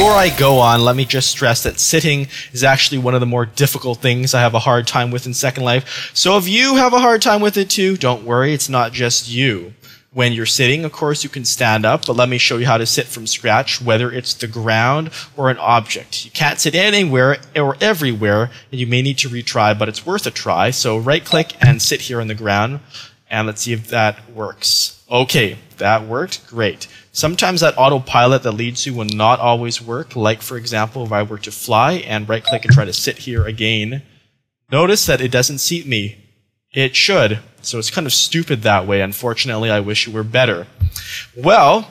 before I go on, let me just stress that sitting is actually one of the more difficult things I have a hard time with in Second Life. So if you have a hard time with it too, don't worry, it's not just you. When you're sitting, of course, you can stand up, but let me show you how to sit from scratch, whether it's the ground or an object. You can't sit anywhere or everywhere, and you may need to retry, but it's worth a try. So right click and sit here on the ground, and let's see if that works. Okay, that worked. Great. Sometimes that autopilot that leads you will not always work. Like, for example, if I were to fly and right click and try to sit here again, notice that it doesn't seat me. It should. So it's kind of stupid that way. Unfortunately, I wish it were better. Well,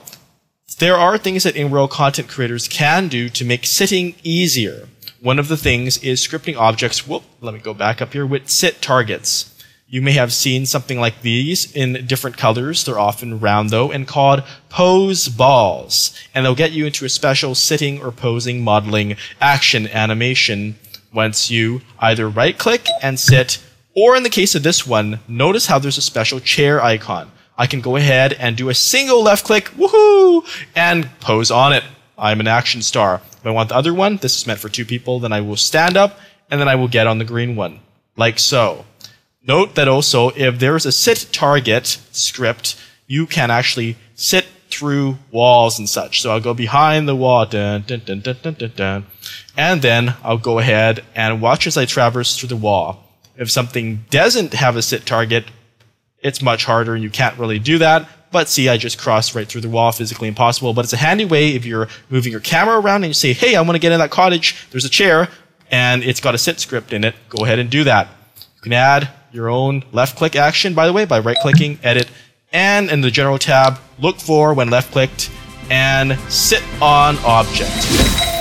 there are things that in-world content creators can do to make sitting easier. One of the things is scripting objects. Whoop, let me go back up here with sit targets. You may have seen something like these in different colors. They're often round though and called pose balls. And they'll get you into a special sitting or posing modeling action animation once you either right click and sit or in the case of this one, notice how there's a special chair icon. I can go ahead and do a single left click, woohoo, and pose on it. I'm an action star. If I want the other one, this is meant for two people, then I will stand up and then I will get on the green one. Like so. Note that also if there is a sit target script, you can actually sit through walls and such. So I'll go behind the wall, dun, dun, dun, dun, dun, dun, dun, and then I'll go ahead and watch as I traverse through the wall. If something doesn't have a sit target, it's much harder and you can't really do that. But see, I just crossed right through the wall, physically impossible. But it's a handy way if you're moving your camera around and you say, hey, I want to get in that cottage, there's a chair, and it's got a sit script in it, go ahead and do that. You can add your own left click action, by the way, by right clicking, edit, and in the general tab, look for when left clicked and sit on object.